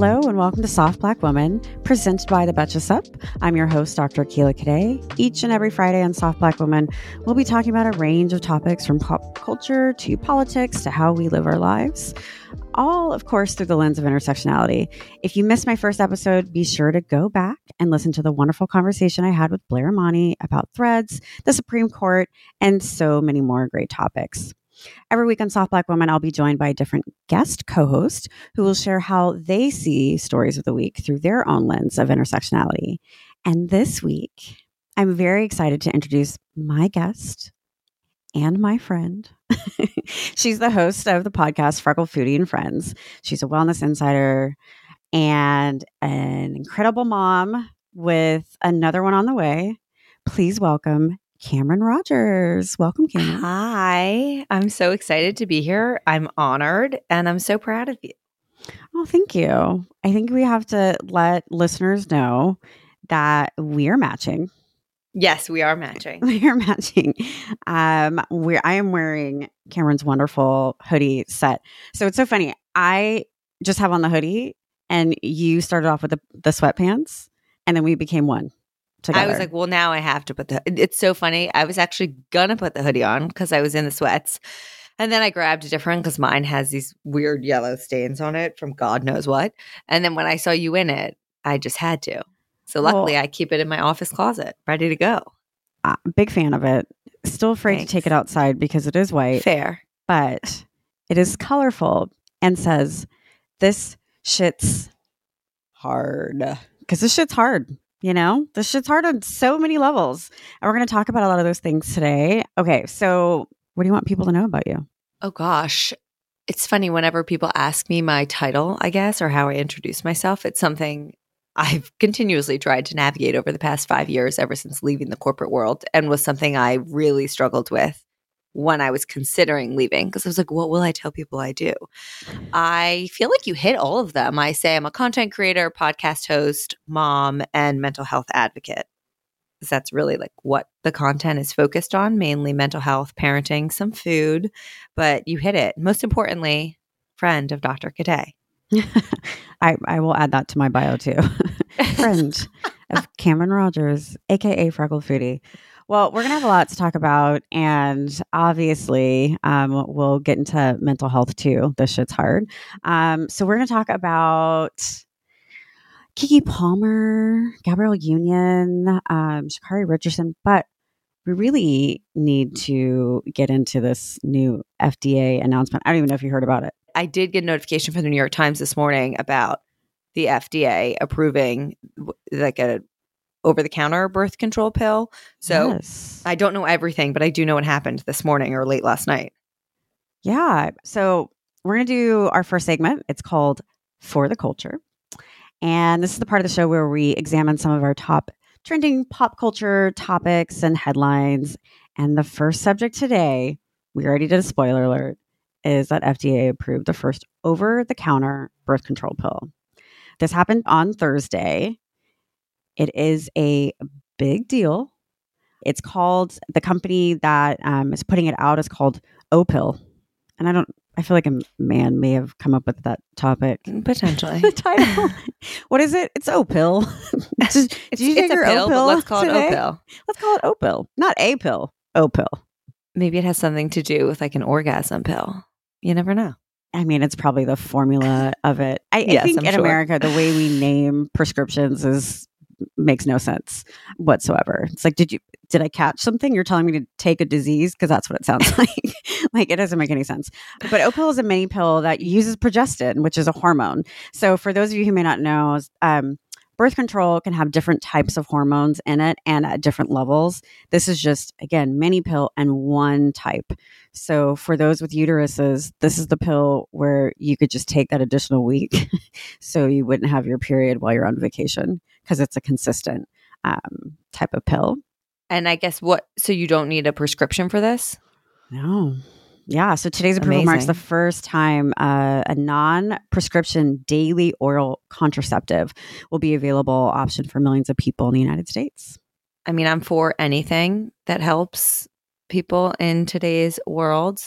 Hello and welcome to Soft Black Woman, presented by the Betches Up. I'm your host, Dr. Akilah Cadet. Each and every Friday on Soft Black Woman, we'll be talking about a range of topics from pop culture to politics to how we live our lives. All, of course, through the lens of intersectionality. If you missed my first episode, be sure to go back and listen to the wonderful conversation I had with Blair Imani about threads, the Supreme Court, and so many more great topics. Every week on Soft Black Woman, I'll be joined by a different guest co host who will share how they see stories of the week through their own lens of intersectionality. And this week, I'm very excited to introduce my guest and my friend. She's the host of the podcast Freckled Foodie and Friends. She's a wellness insider and an incredible mom with another one on the way. Please welcome Cameron Rogers. Welcome, Cameron. Hi. I'm so excited to be here. I'm honored and I'm so proud of you. Oh, thank you. I think we have to let listeners know that we are matching. Yes, we are matching. We are matching. Um, we I am wearing Cameron's wonderful hoodie set. So it's so funny. I just have on the hoodie and you started off with the, the sweatpants and then we became one together. I was like, well, now I have to put the. It's so funny. I was actually gonna put the hoodie on because I was in the sweats, and then I grabbed a different because mine has these weird yellow stains on it from God knows what. And then when I saw you in it, I just had to. So luckily, well, I keep it in my office closet, ready to go. Uh, big fan of it. Still afraid Thanks. to take it outside because it is white. Fair, but it is colorful and says, "This shit's hard." Because this shit's hard. You know, this shit's hard on so many levels. And we're going to talk about a lot of those things today. Okay. So, what do you want people to know about you? Oh, gosh. It's funny whenever people ask me my title, I guess, or how I introduce myself, it's something I've continuously tried to navigate over the past five years, ever since leaving the corporate world, and was something I really struggled with when I was considering leaving because I was like, what will I tell people I do? I feel like you hit all of them. I say I'm a content creator, podcast host, mom, and mental health advocate. That's really like what the content is focused on mainly mental health, parenting, some food, but you hit it. Most importantly, friend of Dr. Cadet. I, I will add that to my bio too. friend of Cameron Rogers, aka Freckled Foodie. Well, we're going to have a lot to talk about. And obviously, um, we'll get into mental health too. This shit's hard. Um, so, we're going to talk about Keke Palmer, Gabrielle Union, um, Sha'Carri Richardson. But we really need to get into this new FDA announcement. I don't even know if you heard about it. I did get a notification from the New York Times this morning about the FDA approving like a over the counter birth control pill. So yes. I don't know everything, but I do know what happened this morning or late last night. Yeah. So we're going to do our first segment. It's called For the Culture. And this is the part of the show where we examine some of our top trending pop culture topics and headlines. And the first subject today, we already did a spoiler alert, is that FDA approved the first over the counter birth control pill. This happened on Thursday. It is a big deal. It's called the company that um, is putting it out is called Opill, and I don't. I feel like a man may have come up with that topic mm, potentially. the title. what is it? It's Opill. Did it's, you take your pill, Opill let's call today? it Opill. Let's call it Opill, not a pill. Opill. Maybe it has something to do with like an orgasm pill. You never know. I mean, it's probably the formula of it. I, Yes, I think I'm in sure. America, the way we name prescriptions is makes no sense whatsoever. It's like, did you did I catch something? You're telling me to take a disease because that's what it sounds like. like it doesn't make any sense. But Opill is a mini pill that uses progestin, which is a hormone. So for those of you who may not know, um, birth control can have different types of hormones in it and at different levels. This is just again mini pill and one type. So for those with uteruses, this is the pill where you could just take that additional week, so you wouldn't have your period while you're on vacation because it's a consistent um, type of pill. And I guess what? So you don't need a prescription for this? No. Yeah. So today's approval marks the first time uh, a non prescription daily oral contraceptive will be available option for millions of people in the United States. I mean, I'm for anything that helps people in today's world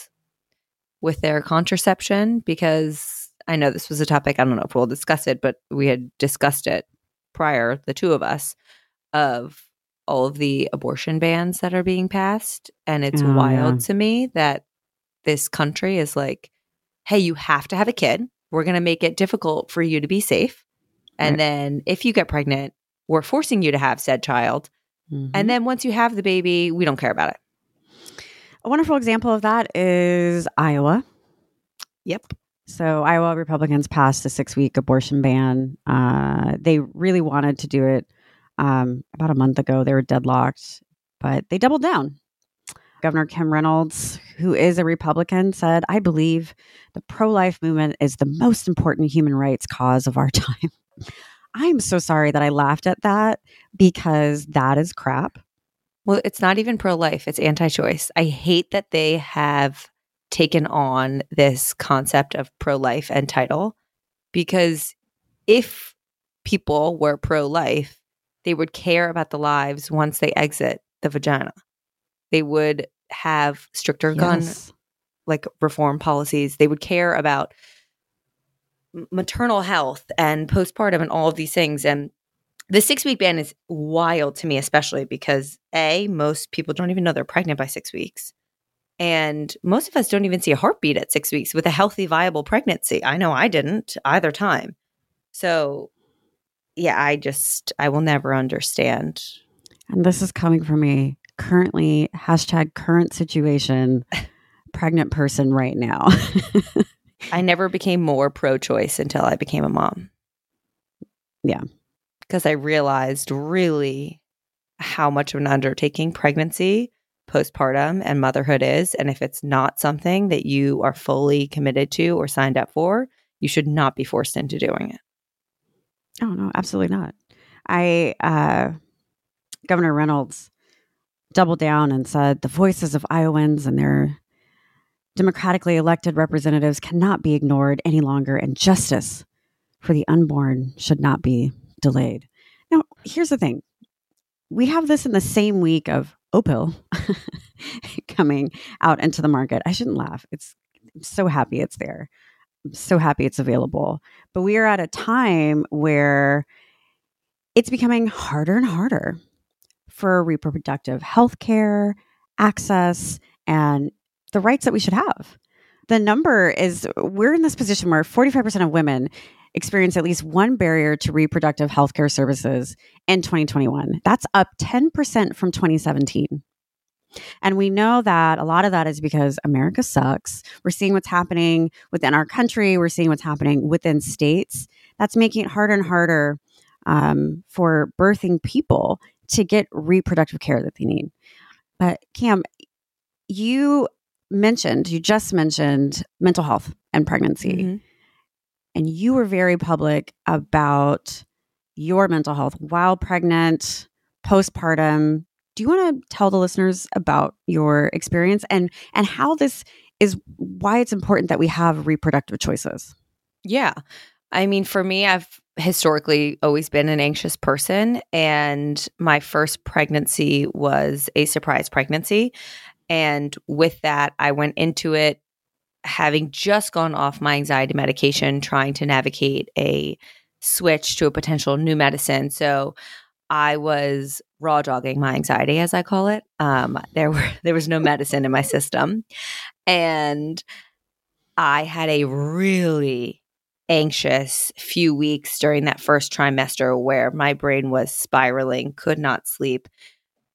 with their contraception because I know this was a topic. I don't know if we'll discuss it, but we had discussed it prior, the two of us, of all of the abortion bans that are being passed. And it's Oh, wild yeah. to me that this country is like, hey, you have to have a kid. We're going to make it difficult for you to be safe. And Right. then if you get pregnant, we're forcing you to have said child. Mhm. And then once you have the baby, we don't care about it. a wonderful example of that is Iowa. Yep. So Iowa Republicans passed a six-week abortion ban. Uh, they really wanted to do it um, about a month ago. They were deadlocked, but they doubled down. Governor Kim Reynolds, who is a Republican, said, "I believe the pro-life movement is the most important human rights cause of our time." I'm so sorry that I laughed at that because that is crap. Well, it's not even pro life, it's anti choice. I hate that they have taken on this concept of pro life and title because if people were pro life, they would care about the lives once they exit the vagina. They would have stricter gun like reform policies. They would care about maternal health and postpartum and all of these things. And the six week ban is wild to me, especially because A, most people don't even know they're pregnant by six weeks. And most of us don't even see a heartbeat at six weeks with a healthy, viable pregnancy. I know I didn't either time. So, yeah, I just, I will never understand. And this is coming from me currently hashtag current situation pregnant person right now. I never became more pro choice until I became a mom. Yeah. Because I realized really how much of an undertaking pregnancy, postpartum, and motherhood is. And if it's not something that you are fully committed to or signed up for, you should not be forced into doing it. oh no, absolutely not. I uh Governor Reynolds doubled down and said the voices of Iowans and their democratically elected representatives cannot be ignored any longer and justice for the unborn should not be delayed. Now, here's the thing. We have this in the same week of Opill coming out into the market. I shouldn't laugh. It's I'm so happy it's there. I'm so happy it's available. But we are at a time where it's becoming harder and harder for reproductive health care, access, and the rights that we should have. The number is we're in this position where 45% of women experience at least one barrier to reproductive health care services in 2021. That's up 10% from 2017. And we know that a lot of that is because America sucks. We're seeing what's happening within our country, we're seeing what's happening within states. That's making it harder and harder um, for birthing people to get reproductive care that they need. But Cam, you mentioned, you just mentioned mental health and pregnancy, Mhm. And you were very public about your mental health while pregnant, postpartum. Do you want to tell the listeners about your experience and and how this is why it's important that we have reproductive choices? Yeah. I mean, for me, I've historically always been an anxious person. And my first pregnancy was a surprise pregnancy. And with that, I went into it having just gone off my anxiety medication, trying to navigate a switch to a potential new medicine. So I was raw dogging my anxiety, as I call it. Um, there were there was no medicine in my system, and I had a really anxious few weeks during that first trimester where my brain was spiraling, could not sleep.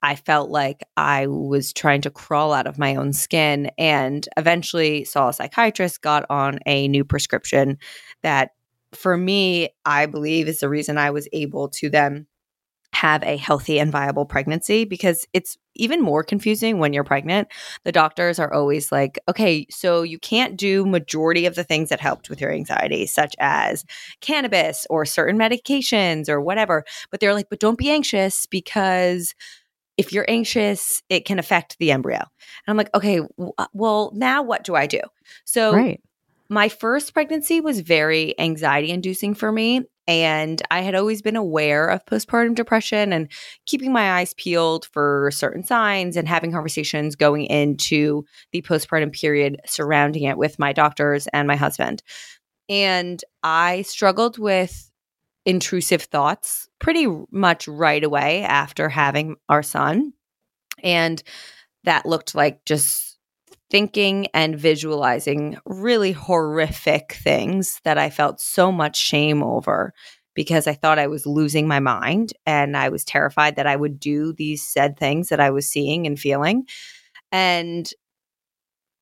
I felt like I was trying to crawl out of my own skin and eventually saw a psychiatrist, got on a new prescription that for me, I believe is the reason I was able to then have a healthy and viable pregnancy because it's even more confusing when you're pregnant. The doctors are always like, okay, so you can't do majority of the things that helped with your anxiety, such as cannabis or certain medications or whatever. But they're like, but don't be anxious because if you're anxious, it can affect the embryo. And I'm like, okay, w- uh, well, now what do I do? So right. my first pregnancy was very anxiety inducing for me. And I had always been aware of postpartum depression and keeping my eyes peeled for certain signs and having conversations going into the postpartum period surrounding it with my doctors and my husband. And I struggled with intrusive thoughts pretty much right away after having our son. And that looked like just thinking and visualizing really horrific things that I felt so much shame over because I thought I was losing my mind and I was terrified that I would do these said things that I was seeing and feeling. And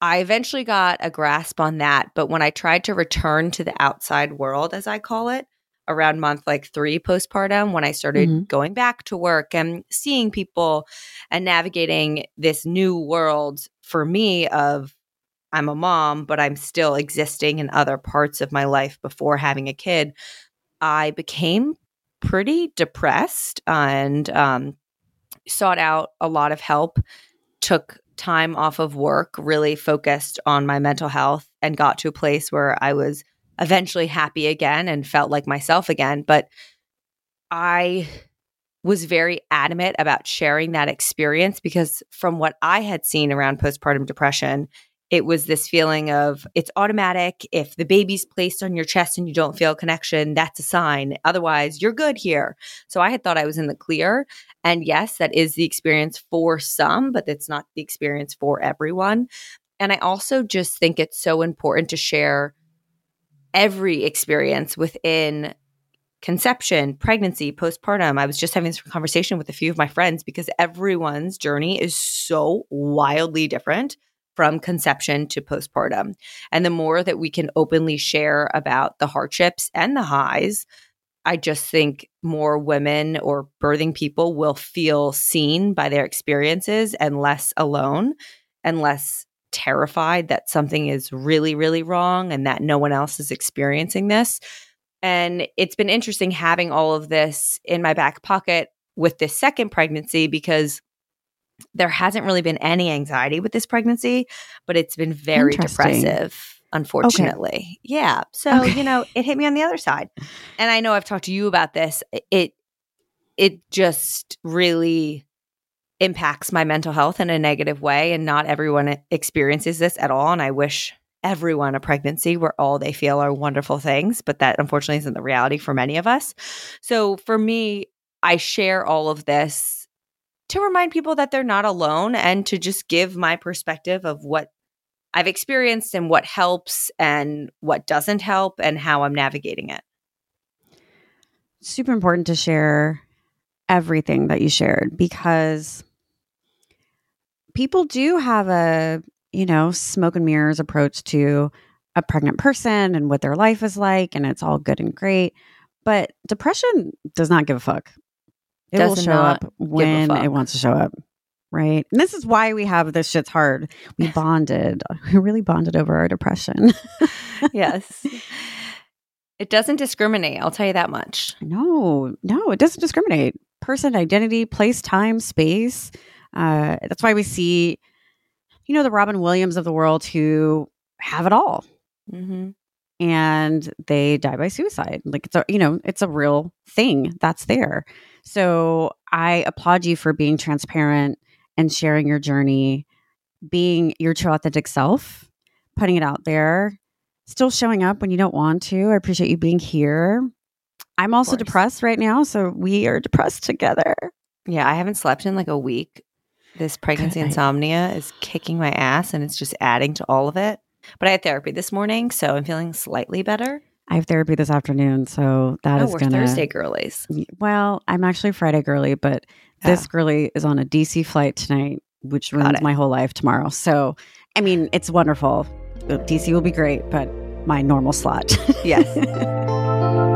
I eventually got a grasp on that. But when I tried to return to the outside world, as I call it, around month like three postpartum, when I started mm-hmm. going back to work and seeing people and navigating this new world for me of I'm a mom, but I'm still existing in other parts of my life before having a kid, I became pretty depressed and um, sought out a lot of help, took time off of work, really focused on my mental health, and got to a place where I was eventually happy again and felt like myself again. But I was very adamant about sharing that experience because from what I had seen around postpartum depression, it was this feeling of it's automatic. If the baby's placed on your chest and you don't feel connection, that's a sign. Otherwise, you're good here. So I had thought I was in the clear. And yes, that is the experience for some, but it's not the experience for everyone. And I also just think it's so important to share every experience within conception, pregnancy, postpartum. I was just having this conversation with a few of my friends because everyone's journey is so wildly different from conception to postpartum. And the more that we can openly share about the hardships and the highs, I just think more women or birthing people will feel seen by their experiences and less alone and less terrified that something is really, really wrong and that no one else is experiencing this. And it's been interesting having all of this in my back pocket with this second pregnancy because there hasn't really been any anxiety with this pregnancy, but it's been very depressive, unfortunately. Okay. Yeah. So, okay. you know, it hit me on the other side. And I know I've talked to you about this. It it just really impacts my mental health in a negative way and not everyone experiences this at all and I wish everyone a pregnancy where all they feel are wonderful things, but that unfortunately isn't the reality for many of us. So for me, I share all of this to remind people that they're not alone and to just give my perspective of what I've experienced and what helps and what doesn't help and how I'm navigating it. Super important to share everything that you shared because people do have a you know, smoke and mirrors approach to a pregnant person and what their life is like, and it's all good and great. But depression does not give a fuck. It does will show up when it wants to show up. Right. And this is why we have this shit's hard. We bonded. We really bonded over our depression. yes. It doesn't discriminate. I'll tell you that much. No, no, it doesn't discriminate. Person, identity, place, time, space. Uh, that's why we see you know, the Robin Williams of the world who have it all. Mm-hmm. And they die by suicide. Like it's a, you know, it's a real thing that's there. So I applaud you for being transparent and sharing your journey, being your true authentic self, putting it out there, still showing up when you don't want to. I appreciate you being here. I'm also depressed right now, so we are depressed together. Yeah, I haven't slept in like a week this pregnancy insomnia is kicking my ass and it's just adding to all of it. But I had therapy this morning, so I'm feeling slightly better. I have therapy this afternoon, so that oh, is gonna. Thursday girlies. Well, I'm actually Friday girly, but this Oh. girly is on a DC flight tonight, which Got ruins it. my whole life tomorrow. So, I mean, it's wonderful. DC will be great, but my normal slot. Yes.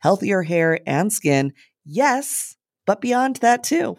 healthier hair and skin. Yes, but beyond that too.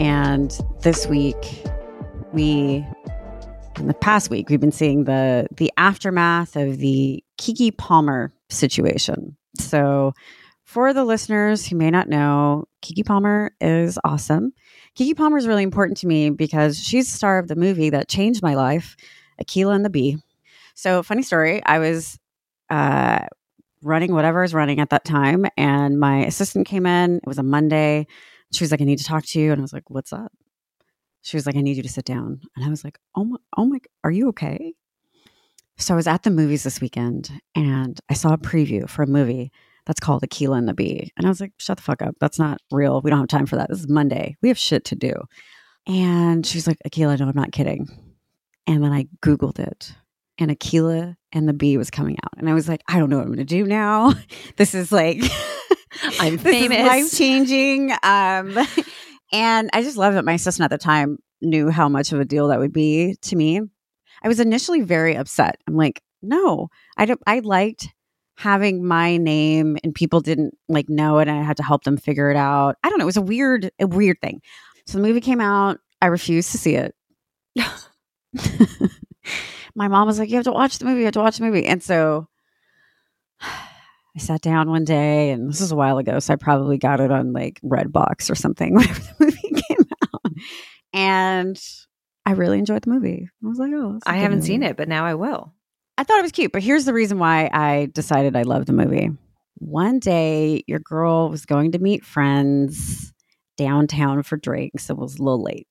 And this week, we, in the past week, we've been seeing the the aftermath of the Keke Palmer situation. So, for the listeners who may not know, Keke Palmer is awesome. Keke Palmer is really important to me because she's the star of the movie that changed my life, Akeelah and the Bee. So, funny story, I was uh, running whatever I was running at that time, and my assistant came in. It was a Monday. She was like, "I need to talk to you," and I was like, "What's up?" She was like, "I need you to sit down," and I was like, "Oh my, oh my, are you okay?" So I was at the movies this weekend, and I saw a preview for a movie that's called Akeelah and the Bee, and I was like, "Shut the fuck up! That's not real. We don't have time for that. This is Monday. We have shit to do." And she's like, "Aquila, no, I'm not kidding." And then I googled it, and Akeelah and the Bee was coming out, and I was like, "I don't know what I'm going to do now. this is like." I'm famous. life changing. Um, and I just love that my assistant at the time knew how much of a deal that would be to me. I was initially very upset. I'm like, no, I don't. I liked having my name, and people didn't like know it, and I had to help them figure it out. I don't know. It was a weird, a weird thing. So the movie came out. I refused to see it. my mom was like, "You have to watch the movie. You have to watch the movie." And so I sat down one day, and this is a while ago, so I probably got it on like Redbox or something whenever the movie came out. And I really enjoyed the movie. I was like, "Oh, I haven't seen it, but now I will. I thought it was cute, but here's the reason why I decided I loved the movie. One day, your girl was going to meet friends downtown for drinks. It was a little late.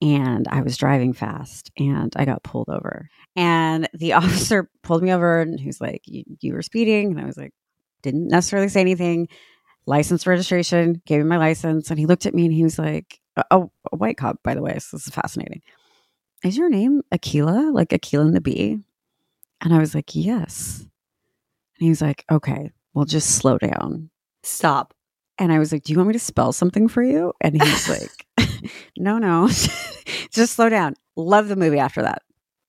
And I was driving fast and I got pulled over. And the officer pulled me over and he was like, you, you were speeding. And I was like, didn't necessarily say anything. License registration, gave him my license. And he looked at me and he was like, a, white cop, by the way. So this is fascinating. Is your name Akilah? Like Akeelah and the Bee? And I was like, yes. And he was like, okay, well, just slow down. Stop. And I was like, Do you want me to spell something for you? And he's like, No, no. Just slow down. Love the movie after that.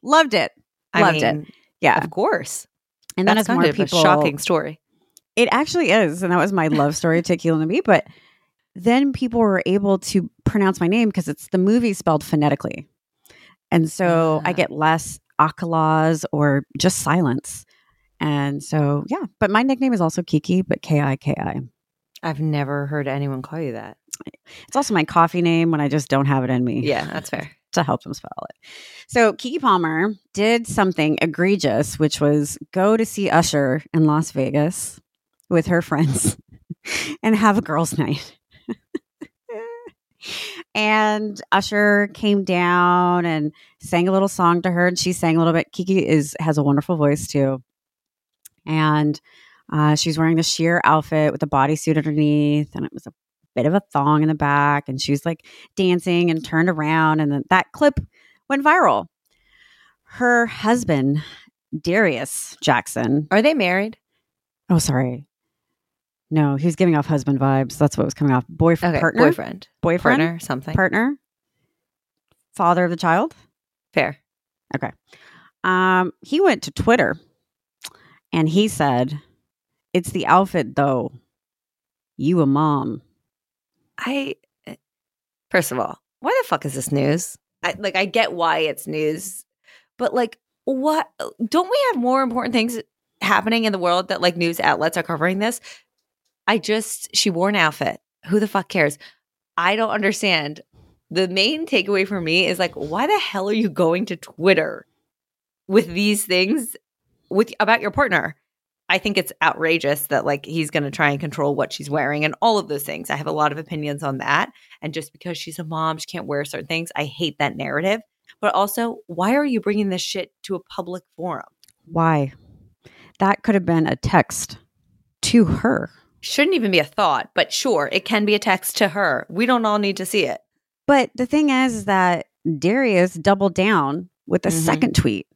Loved it. I Loved mean, it. Yeah. Of course. And then That's as more people a shocking story. It actually is. And that was my love story to Keelan and me. But then people were able to pronounce my name because it's the movie spelled phonetically. And so I Ah. get less akalas or just silence. And so, yeah. But my nickname is also Kiki, but K I K I. I've never heard anyone call you that. It's also my coffee name when I just don't have it in me. Yeah, that's fair. To help them spell it. So Keke Palmer did something egregious, which was go to see Usher in Las Vegas with her friends and have a girls' night. and Usher came down and sang a little song to her, and she sang a little bit. Keke is has a wonderful voice too, and uh, she's wearing the sheer outfit with the bodysuit underneath, and it was a bit of a thong in the back, and she was like dancing and turned around, and then that clip went viral. Her husband, Darius Jackson. Are they married? Oh, sorry. No, he was giving off husband vibes. That's what was coming off. Boyfriend, Okay, partner, boyfriend, boyfriend, partner, something. partner, father of the child. fair. Okay. Um, he went to Twitter and he said, "It's the outfit, though. You a mom." I eh, first of all, why the fuck is this news? I, like, I get why it's news, but like, what? Don't we have more important things happening in the world that like news outlets are covering this? I just she wore an outfit. Who the fuck cares? I don't understand. The main takeaway for me is like, why the hell are you going to Twitter with these things with about your partner? I think it's outrageous that like he's going to try and control what she's wearing and all of those things. I have a lot of opinions on that. And just because she's a mom, she can't wear certain things. I hate that narrative. But also, why are you bringing this shit to a public forum? Why? That could have been a text to her. Shouldn't even be a thought, but sure, it can be a text to her. We don't all need to see it. But the thing is, is that Darius doubled down with a Mhm. second tweet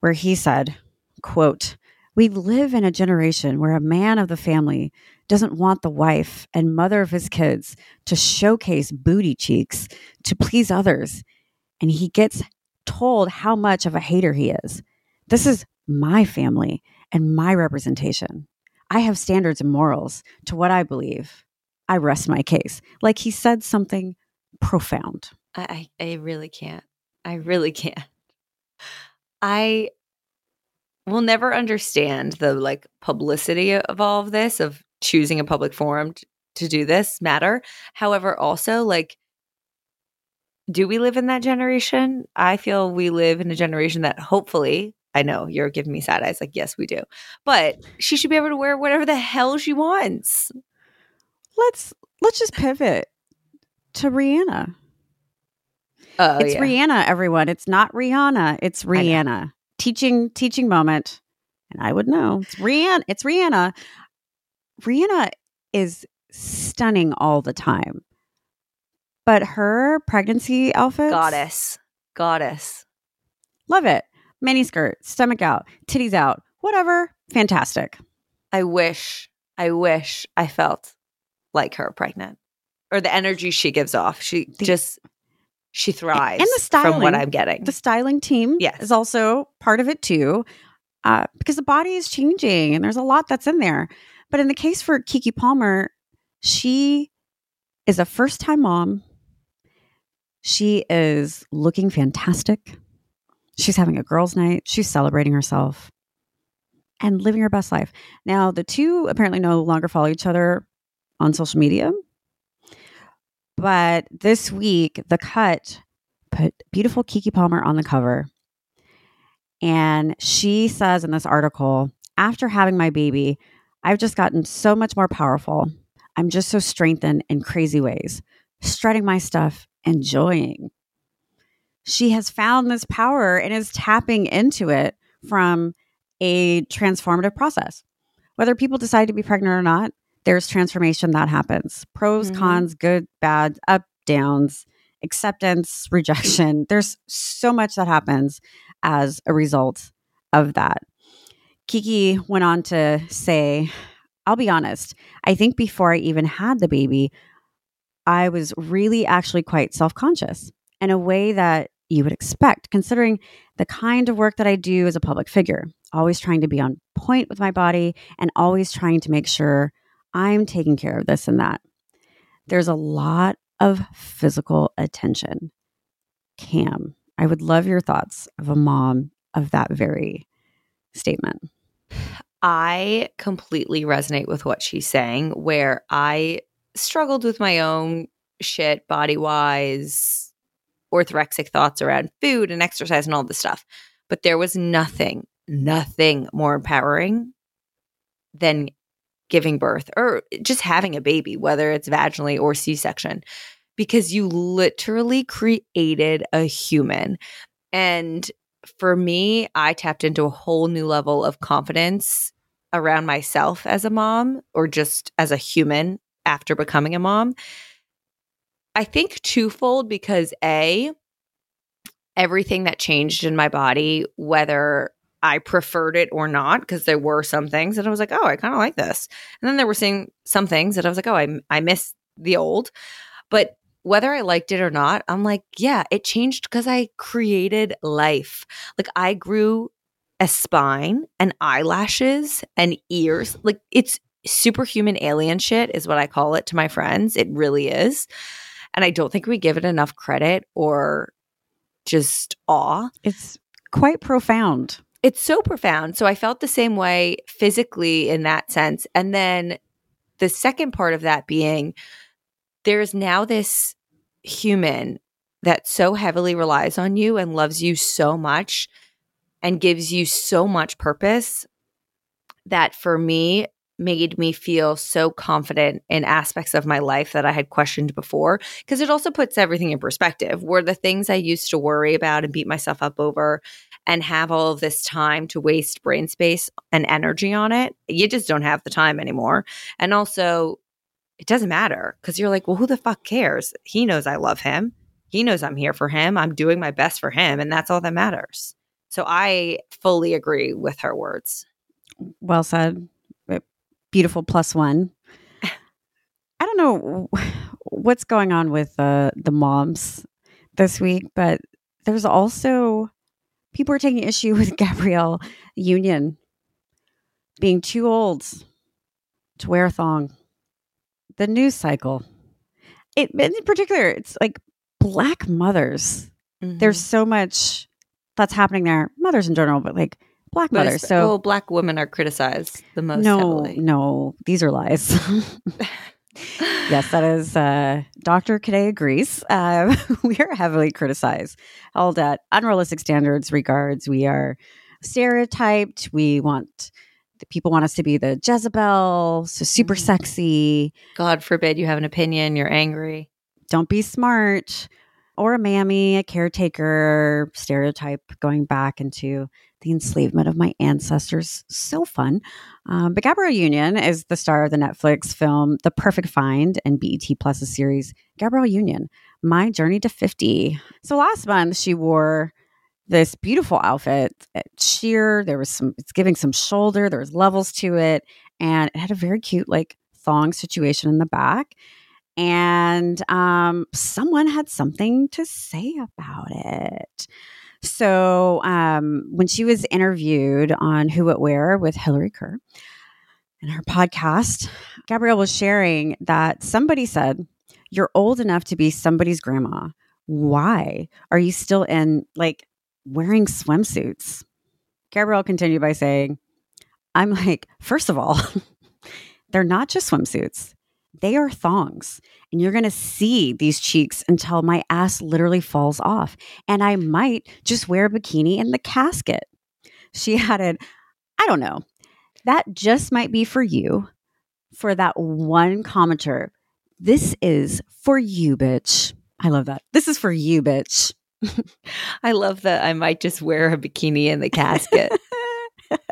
where he said, quote, we live in a generation where a man of the family doesn't want the wife and mother of his kids to showcase booty cheeks to please others. And he gets told how much of a hater he is. This is my family and my representation. I have standards and morals to what I believe. I rest my case. Like he said something profound. I, I, really can't. I really can't. I will never understand the like publicity of all of this, of choosing a public forum t- to do this matter. However, also like, do we live in that generation? I feel we live in a generation that hopefully, I know you're giving me side eyes, like, yes, we do. But she should be able to wear whatever the hell she wants. Let's let's just pivot to Rihanna. Oh, it's yeah. Rihanna, everyone. It's not Rihanna. It's. Rihanna. Teaching teaching moment. And I would know. It's Rihanna. It's Rihanna. Rihanna is stunning all the time. But her pregnancy outfit, goddess, Goddess. Love it. Mini skirt, stomach out, titties out, whatever. Fantastic. I wish, I wish I felt like her pregnant or the energy she gives off. She The- just, she thrives And the styling, from what. I'm getting. The styling team Yes. is also part of it too, uh, because the body is changing and there's a lot that's in there. But in the case for Keke Palmer, she is a first time mom. She is looking fantastic. She's having a girls' night. She's celebrating herself and living her best life. Now, the two apparently no longer follow each other on social media. But this week, The Cut put beautiful Keke Palmer on the cover. And she says in this article, after having my baby, I've just gotten so much more powerful. I'm just so strengthened in crazy ways, strutting my stuff, enjoying. She has found this power and is tapping into it from a transformative process. Whether people decide to be pregnant or not, there's transformation that happens. Pros, Mhm. cons, good, bad, up, downs, acceptance, rejection. There's so much that happens as a result of that. Keke went on to say, I'll be honest. I think before I even had the baby, I was really actually quite self conscious in a way that you would expect, considering the kind of work that I do as a public figure, always trying to be on point with my body and always trying to make sure I'm taking care of this and that. There's a lot of physical attention. Cam, I would love your thoughts of a mom of that very statement. I completely resonate with what she's saying, where I struggled with my own shit body wise, orthorexic thoughts around food and exercise and all this stuff. But there was nothing, nothing more empowering than giving birth or just having a baby, whether it's vaginally or C section, because you literally created a human. And for me, I tapped into a whole new level of confidence around myself as a mom or just as a human after becoming a mom. I think twofold because A, everything that changed in my body, whether I preferred it or not, because there were some things that I was like, oh, I kind of like this. And then there were some, some things that I was like, oh, I, I miss the old. But whether I liked it or not, I'm like, yeah, it changed because I created life. Like I grew a spine and eyelashes and ears. Like it's superhuman alien shit, is what I call it to my friends. It really is. And I don't think we give it enough credit or just awe. It's quite profound. It's so profound. So I felt the same way physically in that sense. And then the second part of that being there's now this human that so heavily relies on you and loves you so much and gives you so much purpose that for me made me feel so confident in aspects of my life that I had questioned before. Because it also puts everything in perspective. Were the things I used to worry about and beat myself up over and have all of this time to waste brain space and energy on it, you just don't have the time anymore. And also, it doesn't matter because you're like, well, who the fuck cares? He knows I love him. He knows I'm here for him. I'm doing my best for him. And that's all that matters. So I fully agree with her words. Well said beautiful plus one. I don't know what's going on with uh, the moms this week, but there's also people are taking issue with Gabrielle Union being too old to wear a thong. The news cycle. It, in particular, it's like black mothers. Mm-hmm. There's so much that's happening there, mothers in general, but like black but mothers. So black women are criticized the most. No, heavily. no, these are lies. yes, that is. Uh, Dr. Cadet agrees. Uh, we are heavily criticized, held at unrealistic standards. Regards, we are stereotyped. We want the people want us to be the Jezebel, so super mm-hmm. sexy. God forbid you have an opinion. You're angry. Don't be smart or a mammy, a caretaker stereotype going back into the enslavement of my ancestors. So fun. Um, but Gabrielle Union is the star of the Netflix film The Perfect Find and BET Plus' series Gabrielle Union, My Journey to 50. So last month she wore this beautiful outfit, at sheer. There was some, it's giving some shoulder, there was levels to it, and it had a very cute, like, thong situation in the back and um, someone had something to say about it. So um, when she was interviewed on Who What Wear with Hillary Kerr in her podcast, Gabrielle was sharing that somebody said, You're old enough to be somebody's grandma. Why are you still in like wearing swimsuits? Gabrielle continued by saying, I'm like, first of all, they're not just swimsuits they are thongs. And you're going to see these cheeks until my ass literally falls off. And I might just wear a bikini in the casket. She added, I don't know. That just might be for you, for that one commenter. This is for you, bitch. I love that. This is for you, bitch. I love that I might just wear a bikini in the casket.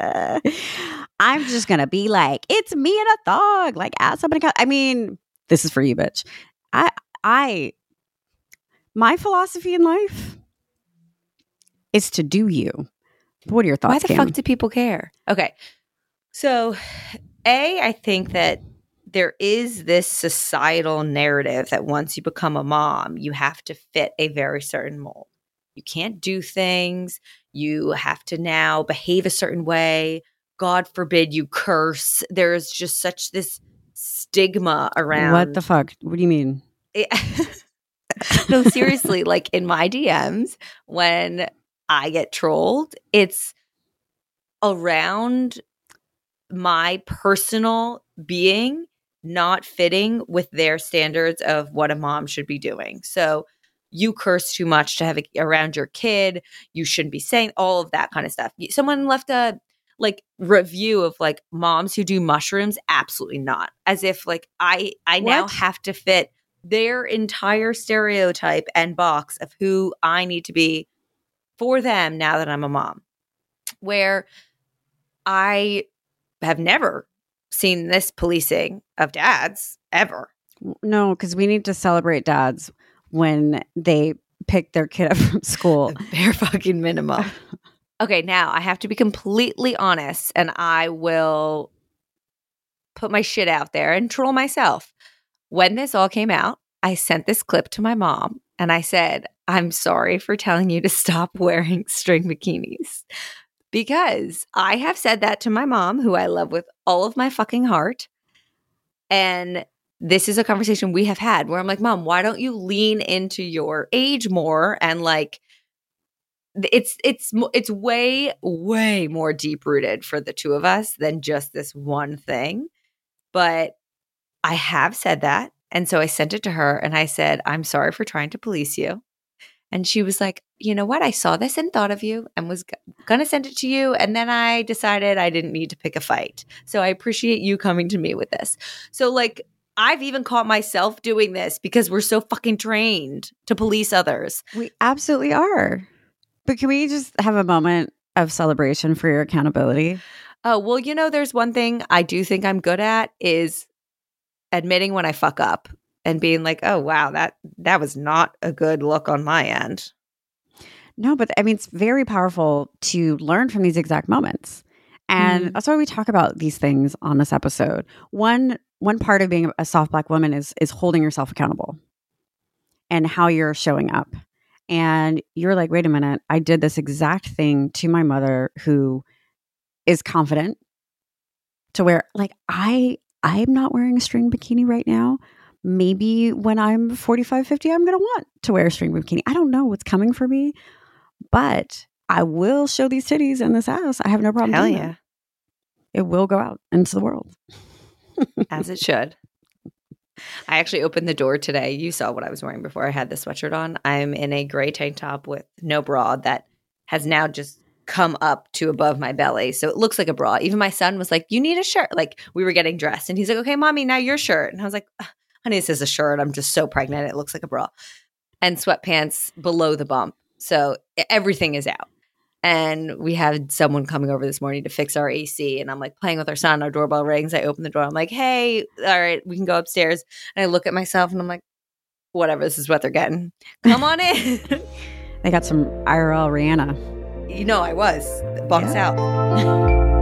I'm just gonna be like, it's me and a thug. like ask somebody. I mean, this is for you, bitch. I, I, my philosophy in life is to do you. What are your thoughts? Why the Cam? fuck do people care? Okay, so A, I think that there is this societal narrative that once you become a mom, you have to fit a very certain mold. You can't do things. You have to now behave a certain way. God forbid you curse. There's just such this stigma around. What the fuck? What do you mean? Eh, no, seriously, like in my DMs, when I get trolled, it's around my personal being not fitting with their standards of what a mom should be doing. So you curse too much to have it around your kid. You shouldn't be saying all of that kind of stuff. Someone left a like review of like moms who do mushrooms absolutely not as if like i i what? now have to fit their entire stereotype and box of who i need to be for them now that i'm a mom where i have never seen this policing of dads ever. No, because we need to celebrate dads when they pick their kid up from school. bare fucking minimum. okay, now I have to be completely honest and I will put my shit out there and troll myself. When this all came out, I sent this clip to my mom and I said, I'm sorry for telling you to stop wearing string bikinis because I have said that to my mom, who I love with all of my fucking heart. And this is a conversation we have had where I'm like, Mom, why don't you lean into your age more and like, it's it's it's way way more deep rooted for the two of us than just this one thing but i have said that and so i sent it to her and i said i'm sorry for trying to police you and she was like, you know what? I saw this and thought of you and was g- going to send it to you. And then I decided I didn't need to pick a fight. So I appreciate you coming to me with this. So, like, I've even caught myself doing this because we're so fucking trained to police others. We absolutely are. But can we just have a moment of celebration for your accountability? Oh, well, you know, there's one thing I do think I'm good at is admitting when I fuck up and being like, "Oh wow, that that was not a good look on my end." No, but I mean it's very powerful to learn from these exact moments. And mm. that's why we talk about these things on this episode. One one part of being a soft black woman is is holding yourself accountable and how you're showing up. And you're like, "Wait a minute, I did this exact thing to my mother who is confident to where like I I'm not wearing a string bikini right now, maybe when I'm 45, 50, I'm going to want to wear a string bikini. I don't know what's coming for me, but I will show these titties and this ass. I have no problem. Hell yeah. It will go out into the world. As it should. I actually opened the door today. You saw what I was wearing before I had the sweatshirt on. I'm in a gray tank top with no bra that has now just come up to above my belly. So it looks like a bra. Even my son was like, You need a shirt. Like we were getting dressed and he's like, Okay, mommy, now your shirt. And I was like, honey, this is a shirt. I'm just so pregnant. It looks like a bra. And sweatpants below the bump. So everything is out. And we had someone coming over this morning to fix our AC. And I'm like playing with our son. Our doorbell rings. I open the door. I'm like, hey, all right, we can go upstairs. And I look at myself and I'm like, whatever, this is what they're getting. Come on in. they got some IRL Rihanna. You know, I was. Bunks yeah. out.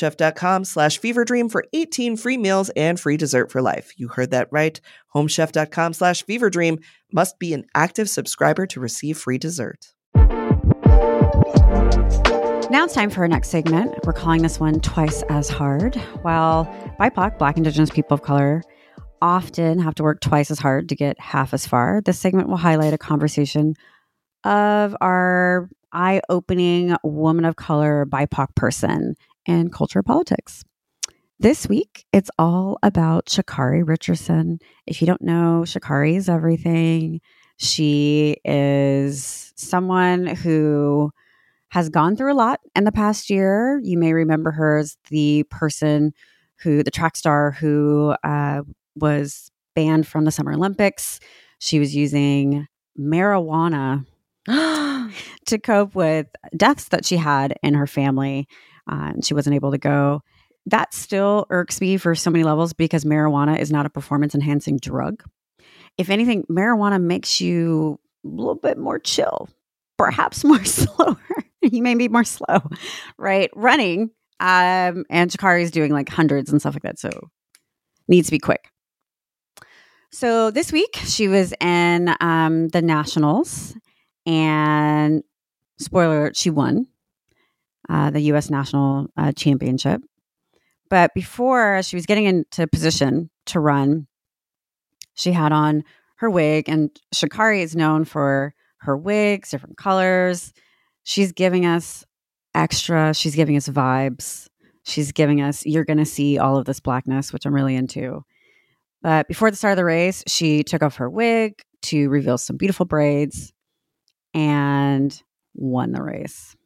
homechef.com slash feverdream for 18 free meals and free dessert for life. You heard that right. Homechef.com slash feverdream must be an active subscriber to receive free dessert. Now it's time for our next segment. We're calling this one Twice as Hard. While BIPOC, Black Indigenous People of Color, often have to work twice as hard to get half as far, this segment will highlight a conversation of our eye opening woman of color BIPOC person in culture politics. This week, it's all about Sha'Carri Richardson. If you don't know, Sha'Carri is everything. She is someone who has gone through a lot in the past year. You may remember her as the person who, the track star who uh, was banned from the Summer Olympics. She was using marijuana to cope with deaths that she had in her family. Uh, she wasn't able to go. That still irks me for so many levels because marijuana is not a performance enhancing drug. If anything, marijuana makes you a little bit more chill, perhaps more slower. you may be more slow, right? Running. Um, and Sha'Carri is doing like hundreds and stuff like that. So needs to be quick. So this week she was in um, the Nationals, and spoiler alert, she won uh, the U.S. National uh, Championship. But before she was getting into position to run, she had on her wig, and Sha'Carri is known for her wigs, different colors. She's giving us extra. She's giving us vibes. She's giving us, you're going to see all of this blackness, which I'm really into. But before the start of the race, she took off her wig to reveal some beautiful braids and won the race.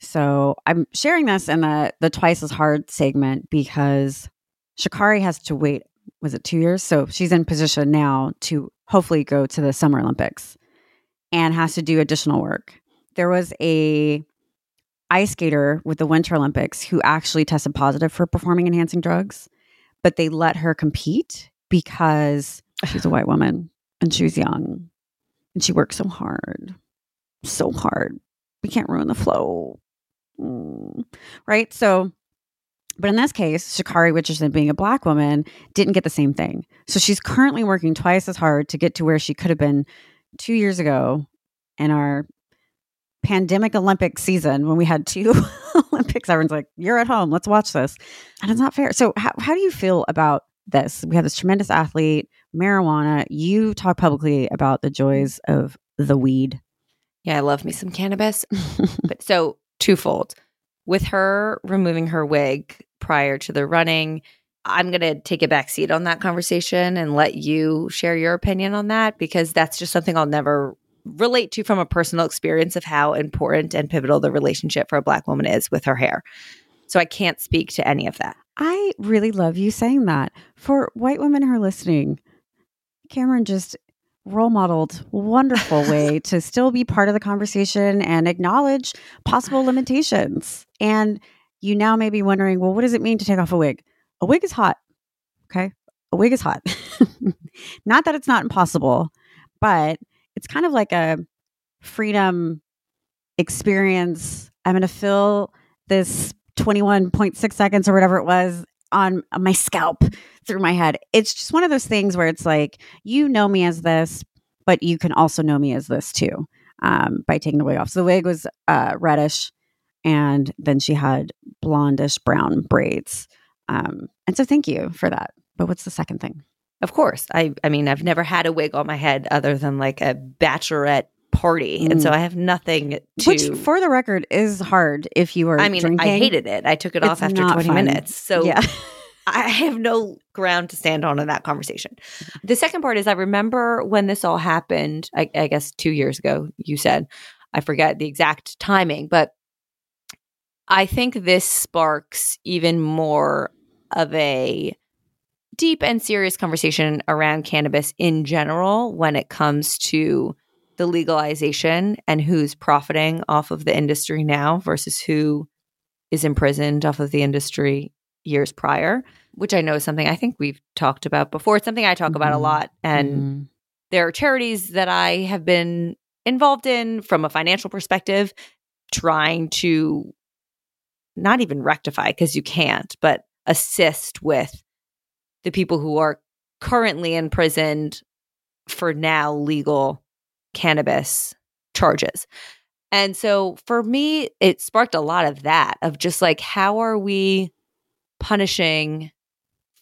So I'm sharing this in the the twice as hard segment because Sha'Carri has to wait. Was it two years? So she's in position now to hopefully go to the Summer Olympics and has to do additional work. There was a ice skater with the Winter Olympics who actually tested positive for performing enhancing drugs but they let her compete because she's a white woman and she was young and she worked so hard, so hard. We can't ruin the flow. Mm. Right. So, but in this case, Sha'Carri Richardson, being a black woman, didn't get the same thing. So she's currently working twice as hard to get to where she could have been two years ago in our pandemic Olympic season when we had two Olympics. Everyone's like, you're at home, let's watch this. And it's not fair. So, how, how do you feel about this? We have this tremendous athlete, marijuana. You talk publicly about the joys of the weed. Yeah, I love me some cannabis. but so, twofold. With her removing her wig prior to the running, I'm going to take a back seat on that conversation and let you share your opinion on that because that's just something I'll never relate to from a personal experience of how important and pivotal the relationship for a black woman is with her hair. So I can't speak to any of that. I really love you saying that. For white women who are listening, Cameron just role modeled wonderful way to still be part of the conversation and acknowledge possible limitations. And you now may be wondering, well, what does it mean to take off a wig? A wig is hot. Okay. A wig is hot. not that it's not impossible, but it's kind of like a freedom experience. I'm going to fill this 21.6 seconds or whatever it was on my scalp through my head. It's just one of those things where it's like, you know me as this, but you can also know me as this too um, by taking the wig off. So the wig was uh, reddish, and then she had blondish brown braids. Um, and so thank you for that. But what's the second thing? Of course. I I mean, I've never had a wig on my head other than like a bachelorette party. Mm. And so mm. I have nothing to Which for the record is hard if you are I mean, drinking. I hated it. I took it it's off after 20 fun. minutes. So yeah. I have no ground to stand on in that conversation. The second part is I remember when this all happened, I, I guess two years ago, you said, I forget the exact timing, but I think this sparks even more of a deep and serious conversation around cannabis in general when it comes to the legalization and who's profiting off of the industry now versus who is imprisoned off of the industry years prior, which I know is something I think we've talked about before. It's something I talk mm-hmm. about a mm-hmm. lot. And mm-hmm. there are charities that I have been involved in from a financial perspective, trying to not even rectify because you can't, but assist with the people who are currently imprisoned for now legal cannabis charges. And so for me, it sparked a lot of that of just like, how are we punishing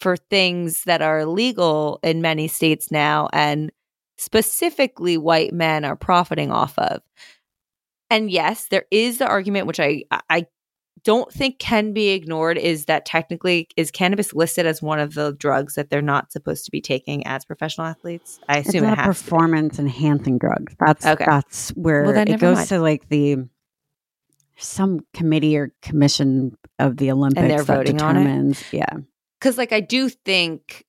for things that are legal in many states now and specifically white men are profiting off of? And yes, there is the argument, which I, I don't think can be ignored is that technically is cannabis listed as one of the drugs that they're not supposed to be taking as professional athletes? I assume it's it not a has performance enhancing drugs. That's Okay. that's where Well, it goes mind. to like the some committee or commission of the Olympics they're that voting on it? determines. Yeah, because like I do think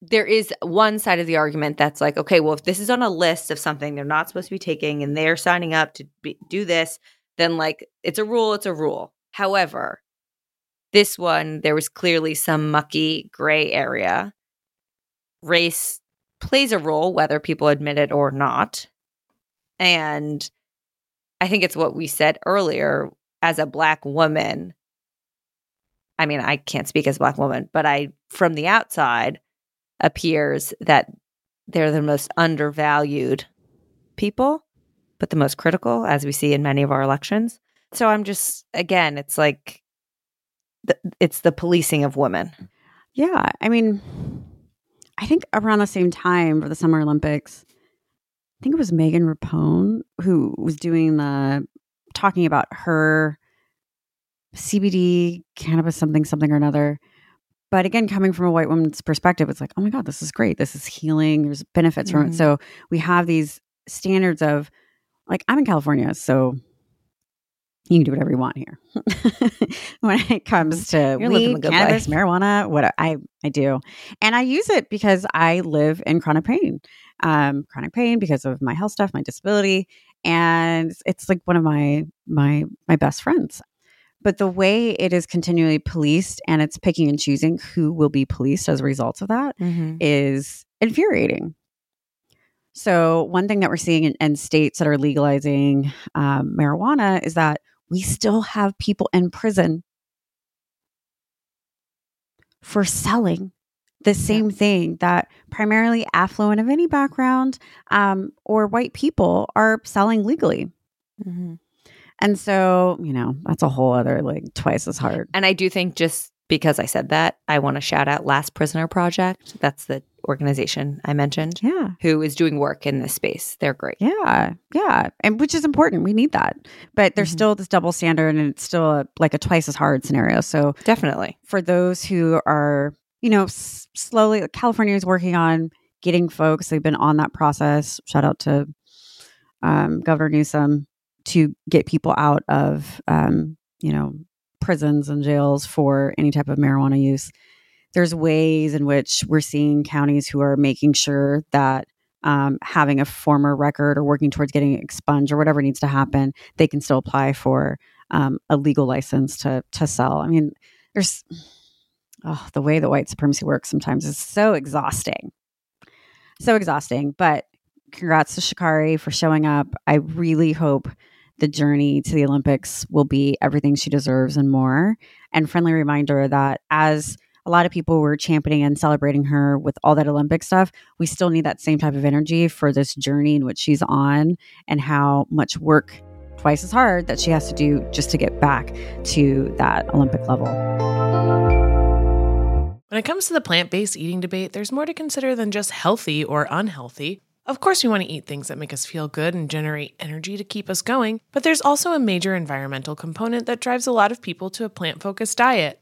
there is one side of the argument that's like, okay, well, if this is on a list of something they're not supposed to be taking and they're signing up to be, do this, then like it's a rule, it's a rule. However, this one there was clearly some mucky gray area. Race plays a role, whether people admit it or not, and I think it's what we said earlier. As a black woman, I mean, I can't speak as a black woman, but I, from the outside, appears that they're the most undervalued people, but the most critical, as we see in many of our elections. So I'm just, again, it's like, the, it's the policing of women. yeah. I mean, I think around the same time for the Summer Olympics, I think it was Megan Rapinoe who was doing the talking about her CBD cannabis something something or another. But again, coming from a white woman's perspective, it's like, oh my god, this is great. This is healing. There's benefits from it. Mhm. So we have these standards of like I'm in California, so you can do whatever you want here. when it comes to You're weed, cannabis, life. marijuana, what I I do, and I use it because I live in chronic pain, um, chronic pain because of my health stuff, my disability, and it's like one of my my my best friends. But the way it is continually policed and it's picking and choosing who will be policed as a result of that is infuriating. So, one thing that we're seeing in, in states that are legalizing um, marijuana is that we still have people in prison for selling the same thing that primarily affluent of any background um, or white people are selling legally. Mhm. And so, you know, that's a whole other like twice as hard. And I do think just because I said that, I want to shout out Last Prisoner Project. That's the organization I mentioned Yeah. who is doing work in this space. They're great. Yeah, yeah, and which is important. We need that, but there's Mhm. still this double standard, and it's still a, like a twice as hard scenario. So Definitely. for those who are, you know, s- slowly, California is working on getting folks. They've been on that process. Shout out to um, Governor Newsom to get people out of, um, you know, prisons and jails for any type of marijuana use. There's ways in which we're seeing counties who are making sure that um, having a former record or working towards getting expunged or whatever needs to happen, they can still apply for um, a legal license to to sell. I mean, there's oh, the way that white supremacy works sometimes is so exhausting, so exhausting. But congrats to Sha'Carri for showing up. I really hope the journey to the Olympics will be everything she deserves and more. And friendly reminder that as a lot of people were championing and celebrating her with all that Olympic stuff, we still need that same type of energy for this journey in which she's on and how much work twice as hard that she has to do just to get back to that Olympic level. When it comes to the plant based eating debate, there's more to consider than just healthy or unhealthy. Of course, we want to eat things that make us feel good and generate energy to keep us going, but there's also a major environmental component that drives a lot of people to a plant focused diet.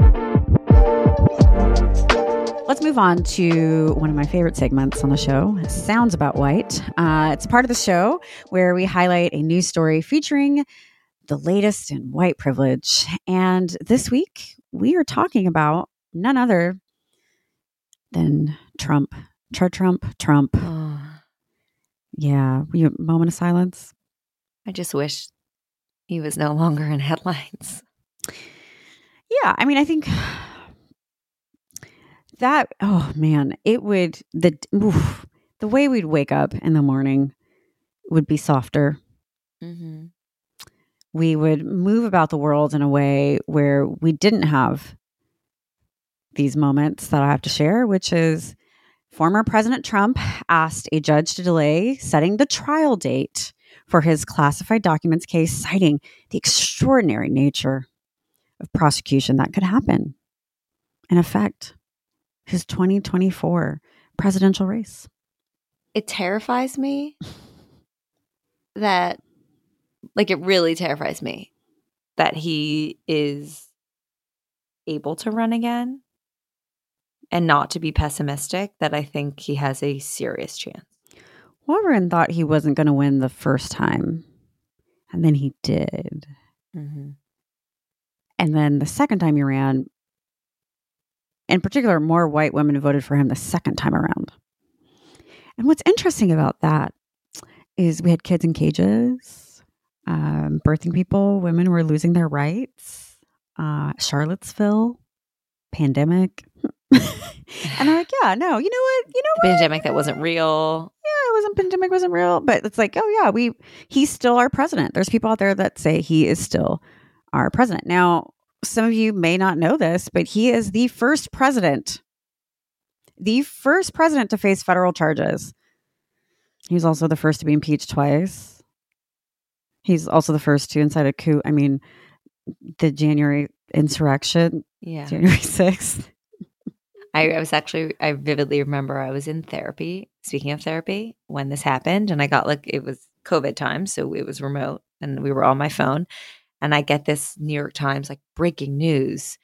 Let's move on to one of my favorite segments on the show Sounds About White. Uh, it's part of the show where we highlight a news story featuring the latest in white privilege. And this week, we are talking about none other than Trump. Trump, Trump, Trump. Oh, Yeah. You moment of silence? I just wish he was no longer in headlines. Yeah. I mean, I think that, oh man, it would, the, oof, the way we'd wake up in the morning would be softer. Mm-hmm. We would move about the world in a way where we didn't have these moments that I have to share, which is former President Trump asked a judge to delay setting the trial date for his classified documents case, citing the extraordinary nature of prosecution that could happen in affect his 2024 presidential race. It terrifies me that, like, it really terrifies me that he is able to run again and not to be pessimistic, that I think he has a serious chance. Warren thought he wasn't going to win the first time, and then he did. Mm-hmm. And then the second time he ran, in particular, more white women voted for him the second time around. And what's interesting about that is we had kids in cages, um, birthing people, women were losing their rights, uh, Charlottesville, pandemic. and I'm like, yeah, no, you know what? You know The what? pandemic that wasn't real. yeah, it wasn't pandemic wasn't real, but it's like, oh yeah, we he's still our president. There's people out there that say he is still our president. Now, some of you may not know this, but he is the first president, the first president to face federal charges. He's also the first to be impeached twice. He's also the first to incite a coup. I mean, the January insurrection, Yeah. January 6th. I, I was actually, I vividly remember I was in therapy, speaking of therapy, when this happened. And I got like, it was COVID time. So it was remote and we were on my phone. And I get this New York Times like breaking news.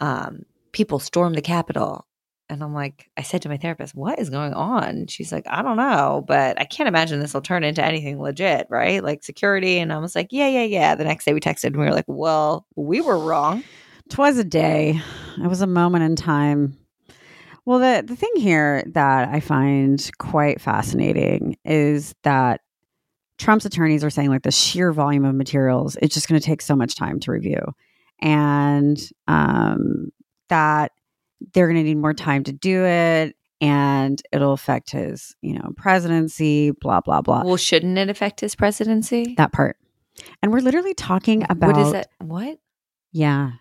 Um, people storm the Capitol. And I'm like, I said to my therapist, what is going on? She's like, I don't know, but I can't imagine this will turn into anything legit, right? Like security. And I was like, yeah, yeah, yeah. The next day we texted and we were like, well, we were wrong. Twas a day. It was a moment in time. Well, the, the thing here that I find quite fascinating is that Trump's attorneys are saying like the sheer volume of materials, it's just going to take so much time to review. And um, that they're going to need more time to do it and it'll affect his, you know, presidency, blah, blah, blah. Well, shouldn't it affect his presidency? that part. And we're literally talking about what is that? What? yeah.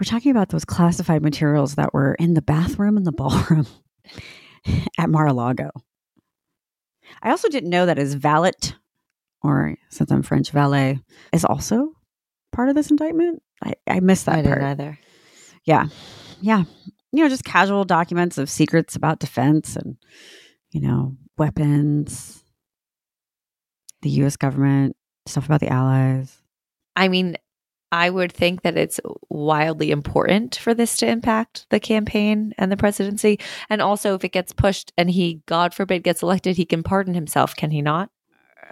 We're talking about those classified materials that were in the bathroom and the ballroom at Mar-a-Lago. I also didn't know that his valet, or since I'm French, valet, is also part of this indictment. I, I missed that I part. either. Yeah. Yeah. You know, just casual documents of secrets about defense and, you know, weapons, the US government, stuff about the allies. I mean, I would think that it's wildly important for this to impact the campaign and the presidency. And also, if it gets pushed and he, God forbid, gets elected, he can pardon himself, can he not?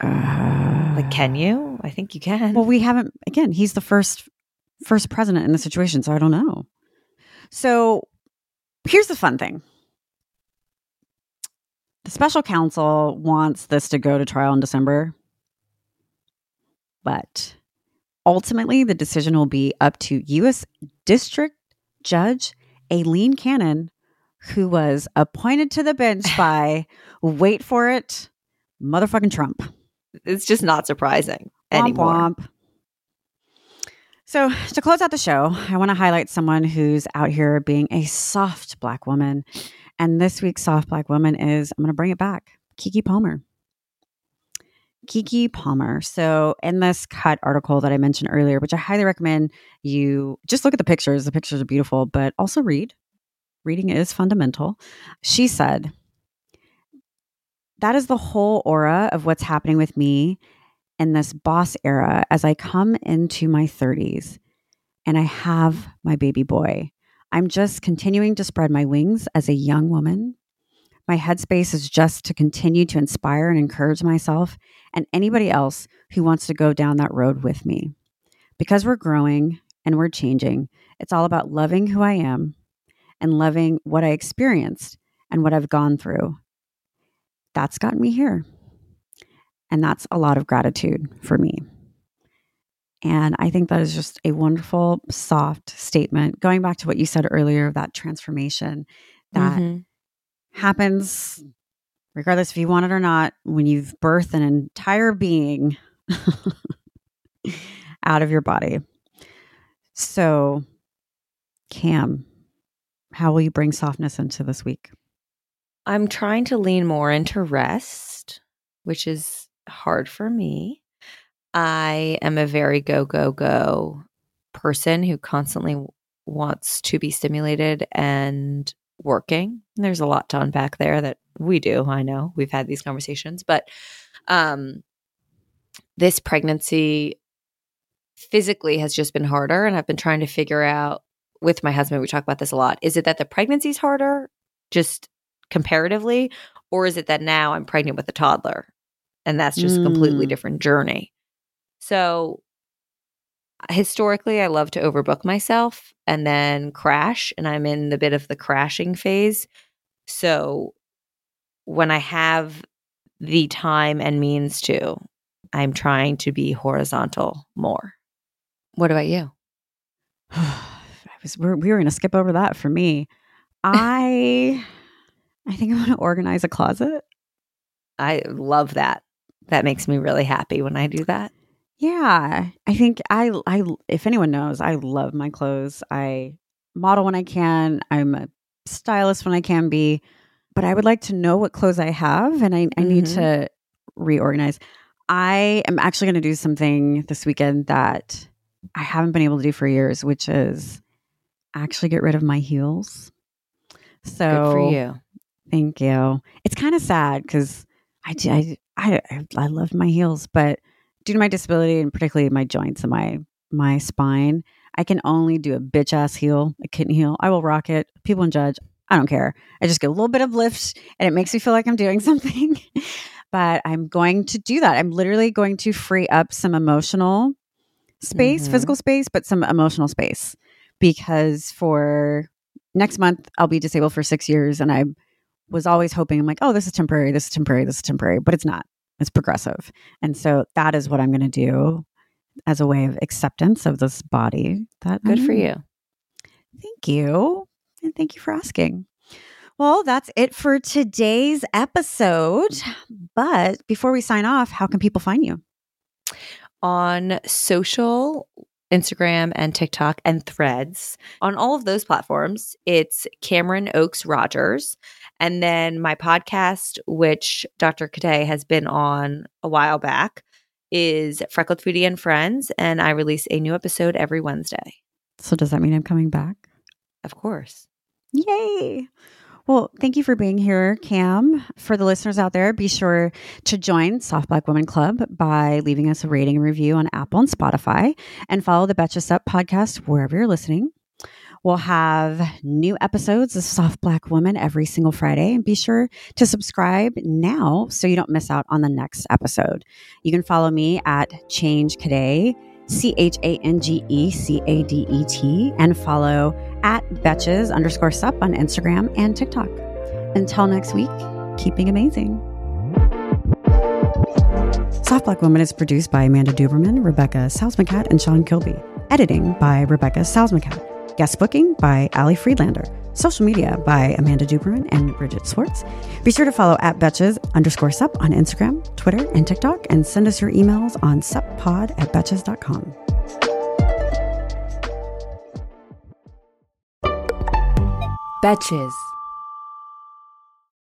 Like, can you? I think you can. Well, we haven't. Again, he's the first first president in the situation, so I don't know. So here's the fun thing: the special counsel wants this to go to trial in December, but ultimately, the decision will be up to U.S. District Judge Aileen Cannon, who was appointed to the bench by wait for it, motherfucking Trump. It's just not surprising Womp anymore. womp. So, to close out the show, I want to highlight someone who's out here being a soft black woman. And this week's soft black woman is, I'm going to bring it back, Keke Palmer. Keke Palmer. So, in this cut article that I mentioned earlier, which I highly recommend you just look at the pictures, the pictures are beautiful, but also read. Reading is fundamental. She said, That is the whole aura of what's happening with me in this boss era as I come into my 30s and I have my baby boy. I'm just continuing to spread my wings as a young woman. My headspace is just to continue to inspire and encourage myself and anybody else who wants to go down that road with me. Because we're growing and we're changing, it's all about loving who I am and loving what I experienced and what I've gone through. That's gotten me here. And that's a lot of gratitude for me. And I think that is just a wonderful, soft statement. Going back to what you said earlier of that transformation that mm-hmm. happens, regardless if you want it or not, when you've birthed an entire being out of your body. So, Cam, how will you bring softness into this week? I'm trying to lean more into rest, which is hard for me. I am a very go, go, go person who constantly wants to be stimulated and working. There's a lot to unpack there that we do. I know we've had these conversations, but um, this pregnancy physically has just been harder. And I've been trying to figure out with my husband, we talk about this a lot. Is it that the pregnancy's harder just comparatively? Or is it that now I'm pregnant with a toddler and that's just mm. a completely mm. different journey? So historically, I love to overbook myself and then crash, and I'm in the bit of the crashing phase. So when I have the time and means to, I'm trying to be horizontal more. What about you? I was we're, we were going to skip over that for me. I I think I want to organize a closet. I love that. That makes me really happy when I do that. Yeah, I think I I if anyone knows, I love my clothes. I model when I can. I'm a stylist when I can be, but I would like to know what clothes I have and I, I need mm-hmm. to reorganize. I am actually going to do something this weekend that I haven't been able to do for years, which is actually get rid of my heels. So Good for you. Thank you. It's kind of sad because I, I I I love my heels, but due to my disability and particularly my joints and my my spine, I can only do a bitch ass heel, a kitten heel. I will rock it. People judge. I don't care. I just get a little bit of lift and it makes me feel like I'm doing something. but I'm going to do that. I'm literally going to free up some emotional space, mm-hmm. physical space, but some emotional space because for next month I'll be disabled for 6 years and I was always hoping I'm like, "Oh, this is temporary. This is temporary. This is temporary." But it's not. It's progressive. And so that is what I'm going to do as a way of acceptance of this body. That good for you. Thank you. And thank you for asking. Well, that's it for today's episode. But before we sign off, how can people find you? On social, Instagram and TikTok and threads. On all of those platforms, it's Cameron Oaks Rogers. And then my podcast, which Dr. Cadet has been on a while back, is Freckled Foodie and Friends. And I release a new episode every Wednesday. So, does that mean I'm coming back? Of course. Yay. Well, thank you for being here, Cam. For the listeners out there, be sure to join Soft Black Woman Club by leaving us a rating and review on Apple and Spotify and follow the Betches Sup podcast wherever you're listening. We'll have new episodes of Soft Black Woman every single Friday. And be sure to subscribe now so you don't miss out on the next episode. You can follow me at Change Cadet, C H A N G E C A D E T, and follow at Betches underscore sup on Instagram and TikTok. Until next week, keeping amazing. Soft Black Woman is produced by Amanda Duberman, Rebecca Salzmacat, and Sean Kilby. Editing by Rebecca Salzmacat. Guest booking by Ali Friedlander. Social media by Amanda Duberman and Bridget Swartz. Be sure to follow at Betches underscore sup on Instagram, Twitter, and TikTok, and send us your emails on suppod at betches.com. Betches.